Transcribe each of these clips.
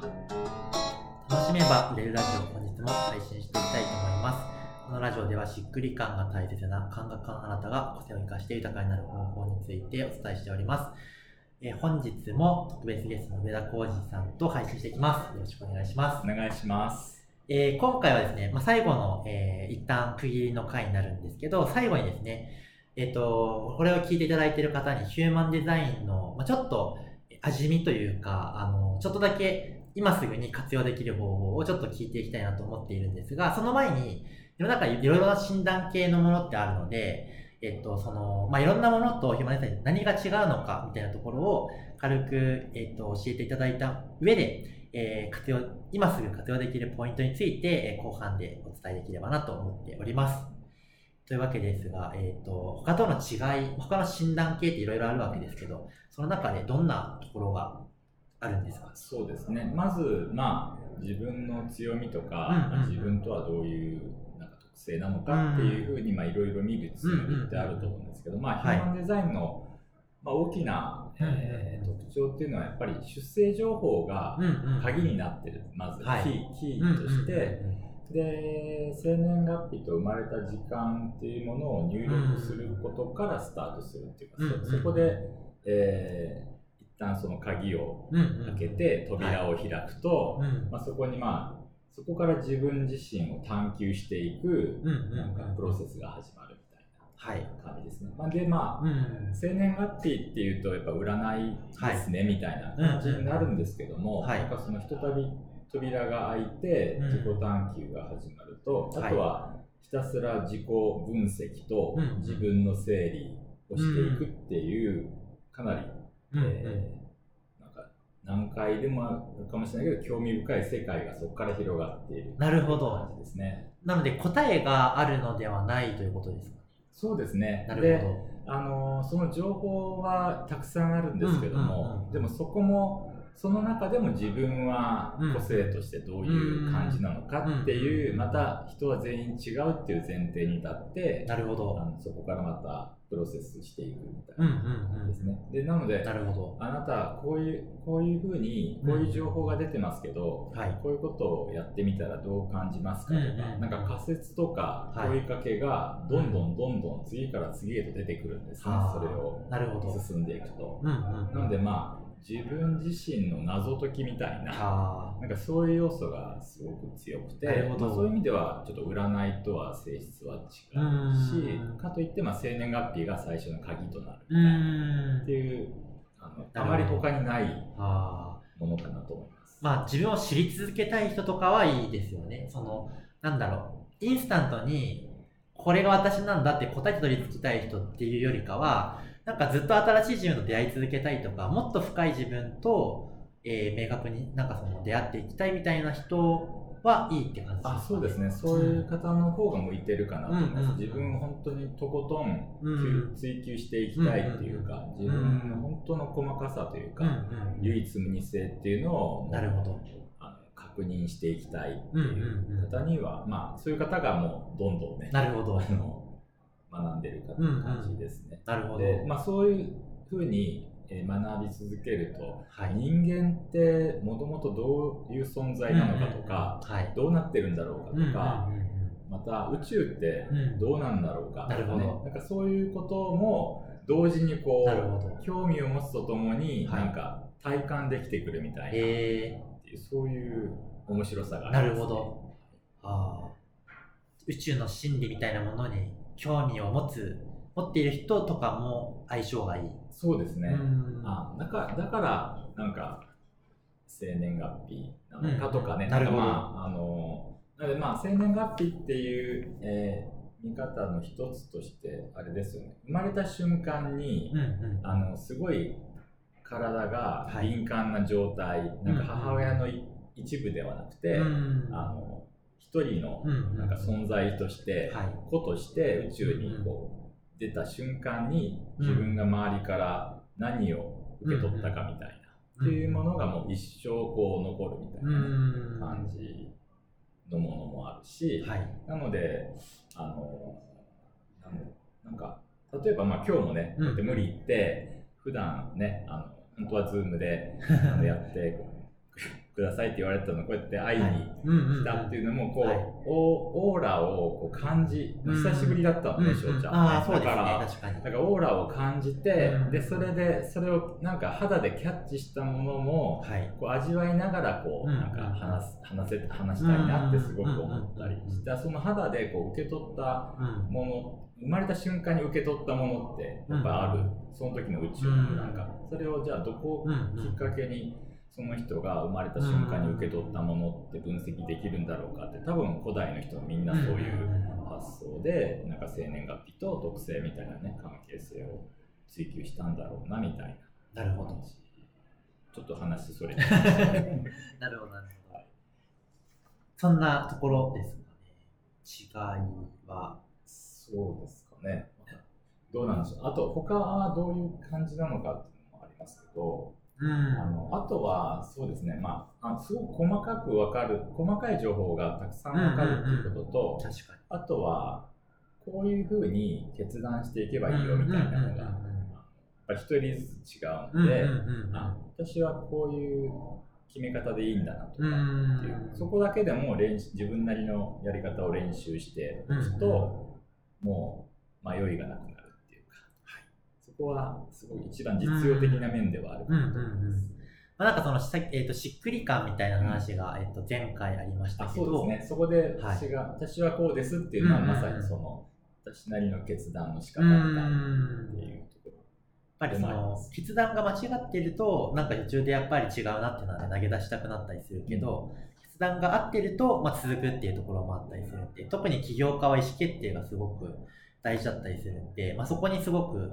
楽しめば売れるラジオ本日も配信していきたいと思います。このラジオではしっくり感が大切な感覚家のあなたが個性を生かして豊かになる方法についてお伝えしております。えー本日も特別ゲストの上田浩二さんと配信していきます。よろしくお願いしますお。願いします。えー今回はですね、まあ、最後の、えー一旦区切りの回になるんですけど、最後にですね、えっ、と、これを聞いていただいている方にヒューマンデザインの、まあ、ちょっと味見というか、あの、ちょっとだけ今すぐに活用できる方法をちょっと聞いていきたいなと思っているんですが、その前に、世の中いろいろな診断系のものってあるので、えっと、その、まあ、いろんなものとヒューマンデザイン何が違うのかみたいなところを軽く、えっと、教えていただいた上で、えー活用、今すぐ活用できるポイントについて、え後半でお伝えできればなと思っております。というわけですが、えっ、と、他との違い、他の診断系っていろいろあるわけですけど、その中でどんなところがあるんですか？そうですね。まず、まあ、自分の強みとか、うんうん。自分とはどういうなんか特性なのかっていうふうに、まあ、いろいろ見るツールってあると思うんですけど、まあ、ヒはい。ューマンデザインの、まあ、大きな、えー特徴っていうのは、やっぱり出生情報が鍵になってる、まず、はい。キーキうんうんーとして、で生年月日と生まれた時間っていうものを入力することからスタートするっていうか、そそこで、えー一旦その鍵をうんうん。開けて扉を開くと、うん。まあ、そこにまあそこから自分自身を探求していく、うんうんなんかプロセスが始まるみたいはい。な感じですね。まあ、でまあうん生年月日っていうとやっぱ占いですね、みたいな感じになるんですけども、はい。なんかそのひとたび扉が開いてうん。自己探求が始まると、はい。あとはひたすら自己分析とうん。自分の整理をしていくっていう、かなり、うんえーなんか何回でもあるかもしれないけど興味深い世界がそこから広がっているなるほど感じですね。なので答えがあるのではないということですか？そうですね。なるでほあのその情報はたくさんあるんですけども、でもそこもその中でも自分はうん個性としてどういう感じなのかっていう、うんまた人は全員違うっていう前提に立ってど。なるほあど。のそこからまたプロセスしていくみたいなですね。でなのでなるほど。あなたこういうこういうふうにこういう情報が出てますけど、はい。こういうことをやってみたらどう感じますかとか、なんか仮説とかはい問いかけがどんどんどんどん次から次へと出てくるんですね、はあそれを。進んでいくと。なのでまあ自分自身の謎解きみたいなはなんかそういう要素がすごく強くてまあそういう意味ではちょっと占いとは性質は違ううんしかといってまあ生年月日が最初の鍵となるうーんって。いうあのあまり他にないはあ。ものかなと思います。まあ自分を知り続けたい人とかはいいですよね。その、なんだろう、インスタントに、これが私なんだって答えて取り付きたい人っていうよりかは、なんかずっと新しい自分と出会い続けたいとか、もっと深い自分と、えー明確になんかその出会っていきたいみたいな人はいいって感じですか、あそうですね、そういう方の方が向いてるかなと思います。うん。うん。自分を本当にとことんうん追求していきたいっていうか、うん。自分の本当の細かさというか、うん。うん。唯一無二性っていうのをなるほど。あの確認していきたいってうんいううんうん。方には、まあそういう方がもうどんどんね、なるほど。あの学んでるかっていう感じですね。なるほど。で、まあそういうふうにえー学び続けると、はい。人間ってもともとどういう存在なのかとか、うんうんうんはい。どうなってるんだろうかとか、うんうんうんまた宇宙ってうんどうなんだろうかとか、ねなるほどなんかそういうことも同時にこう興味を持つとともにはいなんか体感できてくるみたいな、えいうそういう面白さがー、なあります、ね、るほど。あー宇宙の真理みたいなものに興味を持つ、持っている人とかも相性がいい。そうですね、うん。あだからだからなんか生年月日なのかとかね、うん。なるほどんかまああのなのでまあ生年月日っていう、えー見方の一つとしてあれですよね。生まれた瞬間に、うんうん。あのすごい体がはい。敏感な状態、なんか母親のい一部ではなくて、うん。あの一人のなんか存在として、はい。子として宇宙にこう出た瞬間に自分が周りから何を受け取ったかみたいな、っていうものがもう一生こう残るみたいな感じのものもあるし、はい。なので、あの、なんか、例えばまあ今日もね、うん。こうやって無理言って、普段ね、あの、本当はズームで やってくくださいって言われたのをこうやって会いに来たっていうのもこう、はい。オオーラをこう感じ久しぶりだったのね翔、ちゃん、ああだから確かに。だからオーラを感じて、うんでそれでそれをなんか肌でキャッチしたものもはい。こう味わいながらこう、うんなんか話す話せ話したいなってすごく思ったりうんしてその肌でこう受け取ったうん。もの生まれた瞬間に受け取ったものってやっぱある、その時の宇宙のなんかそれをじゃあどこをきっかけにその人が生まれた瞬間に受け取ったものって分析できるんだろうかって多分古代の人はみんなそういう発想でなんか生年月日と特性みたいなね関係性を追求したんだろうなみたいな。なるほど。ちょっと話それて なるほどなるほど。そんなところですかね。違いは。そうですかね。どうなんでしょう。あと他はどういう感じなのかっていうのもありますけどうん。あのあとはそうですね。まああすごく細かく分かる細かい情報がたくさん分かるっていうことと、確かに。あとはこういうふうに決断していけばいいよみたいなのが、やっぱり一人ずつ違うので、あ私はこういう決め方でいいんだなとかっていう、そこだけでも練習自分なりのやり方を練習しておくと、もう迷いがなくこはすごい一番実用的な面ではあるかなと思います。まあ、なんかそのし,、えー、としっくり感みたいな話が、えー、と前回ありましたあけど。そうですね、そこで私が、私はこうですっていうのは、うんうんうん。まさにその私なりの決断の仕方みたいなっていうところ。やっぱりその決断が間違ってるとなんか途中でやっぱり違うなっていうのは、ね、投げ出したくなったりするけど、決断が合ってると、まあ、続くっていうところもあったりするんで特に起業家は意思決定がすごく大事だったりするんで、まあ、そこにすごく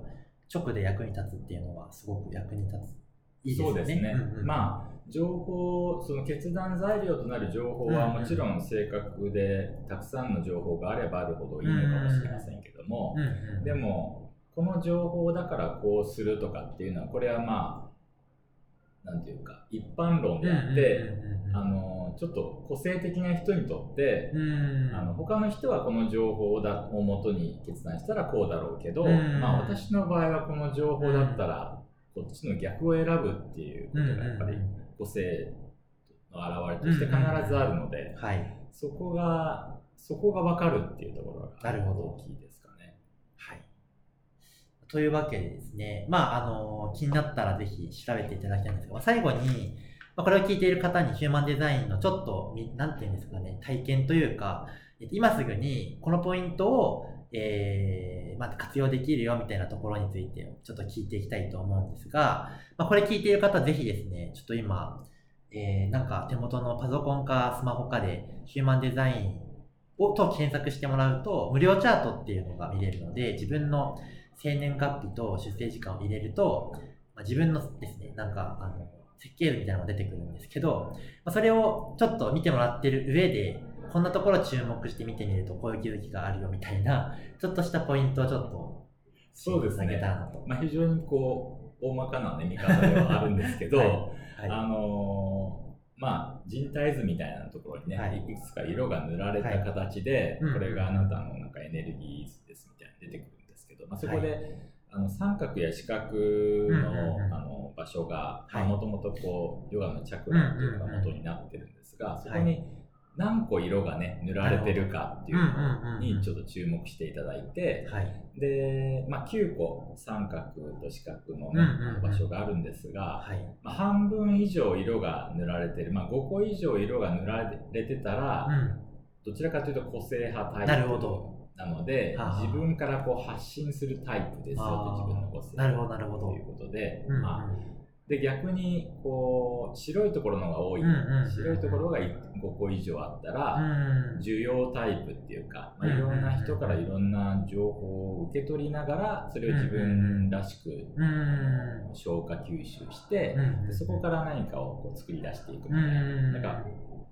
直で役に立つっていうのはすごく役に立つ。いいね。そうですね、うんうん。まあ情報その決断材料となる情報はもちろん正確でたくさんの情報があればあるほどいいのかもしれませんけども、でもこの情報だからこうするとかっていうのはこれはまあなんていうか一般論であって、あのちょっと個性的な人にとって、うん。あの他の人はこの情報だをもとに決断したらこうだろうけど、うん。まあ、私の場合はこの情報だったらこっちの逆を選ぶっていうことがやっぱり個性の表れとして必ずあるので、はい。そこがそこが分かるっていうところがなるほど。大きいです。というわけでですね、まあ、あの、気になったらぜひ調べていただきたいんですが、最後に、ま、これを聞いている方にヒューマンデザインのちょっと、なんていうんですかね、体験というか、今すぐにこのポイントを、えーまあ、活用できるよみたいなところについてちょっと聞いていきたいと思うんですが、まあ、これ聞いている方ぜひですね、ちょっと今、えーなんか手元のパソコンかスマホかでヒューマンデザインをと検索してもらうと無料チャートっていうのが見れるので自分の生年月日と出生時間を入れると、まあ、自分のですねなんかあの設計図みたいなのが出てくるんですけど、まあ、それをちょっと見てもらってる上でこんなところ注目して見てみるとこういう気づきがあるよみたいなちょっとしたポイントをちょっとそうですね。つなげたらなと。まあ、非常にこう大まかな、ね、見方ではあるんですけど、はい。はい。あのーまあ、人体図みたいなところにね、はい。い、くつか色が塗られた形で、これがあなたのなんかエネルギー図ですみたいに出てくるど、まあ、そこで、はあの三角や四角の,、あの場所がはい。もともとこうヨガのチャクラっていうのが元になってるんですが、そこに何個色がね塗られてるかっていうのにちょっと注目していただいて、はい。で、まあ、9個三角と四角の、ね場所があるんですが、はい。まあ、半分以上色が塗られてる、まあ、5個以上色が塗られてたら、どちらかというと個性派タイプ。なるほどなのではあ。自分からこう発信するタイプですよと自分の個性。なるほどなるほど。ということで,、うんまあ、で逆にこう白いところの方が多い、うんうんうん白いところが5個以上あったら、うん需要タイプっていうか、まあ、うんいろんな人からいろんな情報を受け取りながらそれを自分らしくうん消化吸収してうんでそこから何かをこう作り出していくみたいな。うん。なんか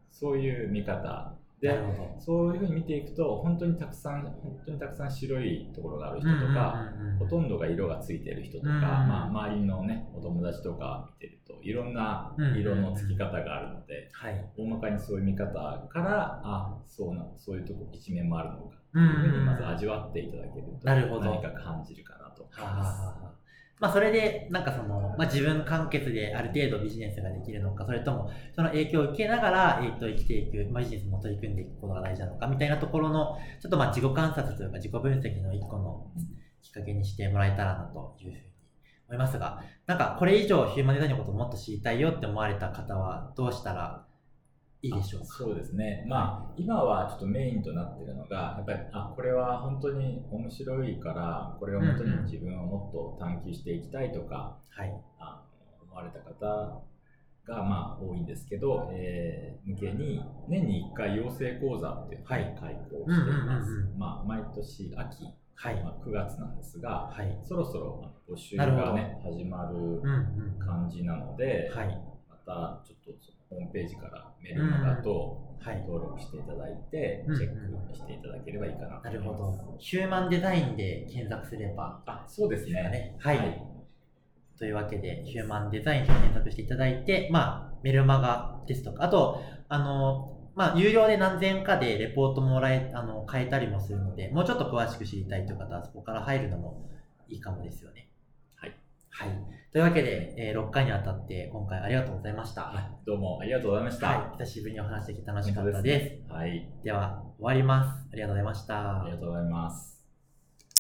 そういう見方でそういうふうに見ていくと本当にたくさん本当にたくさん白いところがある人とか、うんうんうんうん。ほとんどが色がついてる人とか、うんまあ、周りのねお友達とか見てるといろんな色のつき方があるので、はい。大まかにそういう見方からあそうなそういうとこ一面もあるのかというふうにまず味わっていただけるとなるほど。何か感じるかなと思います。まあ、それで、なんかその、まあ、自分完結である程度ビジネスができるのか、それとも、その影響を受けながら、えっ、と、生きていく、まあ、ビジネスも取り組んでいくことが大事なのか、みたいなところの、ちょっとまあ、自己観察というか、自己分析の一個のきっかけにしてもらえたらな、というふうに思いますが、なんか、これ以上ヒューマンデザインのことをもっと知りたいよって思われた方は、どうしたらいいでしょうか？そうですね。まあ、今はちょっとメインとなっているのが、やっぱり、あ、これは本当に面白いから、これを本当に自分をもっと探求していきたいとか、はい。あの思われた方が、まあ、多いんですけど、えー向けに、年に1回養成講座っていうのをはい開講していますうんうんうん。まあ、毎年秋、はい。まあ、9月なんですが、はい。そろそろ募集がね、始まるうんうん。感じなので、はい。またちょっとホームページからメルマガとはい。登録していただいて、うんチェックしていただければいいかなとなるほ。ど。ヒューマンデザインで検索すれば、あ、そうですね。ねはいというわけで、ヒューマンデザインと検索していただいて、まあ、メルマガですとか、あと、あの、まあ、有料で何千かでレポートもらえ、あの、変えたりもするので、もうちょっと詳しく知りたいという方は、そこから入るのもいいかもですよね。はい。はい。というわけで、えー6回にわたって、今回ありがとうございました。はいどうもありがとうございました。はい。久しぶりにお話できて楽しかったです。はい。では、終わります。ありがとうございました。ありがとうございます。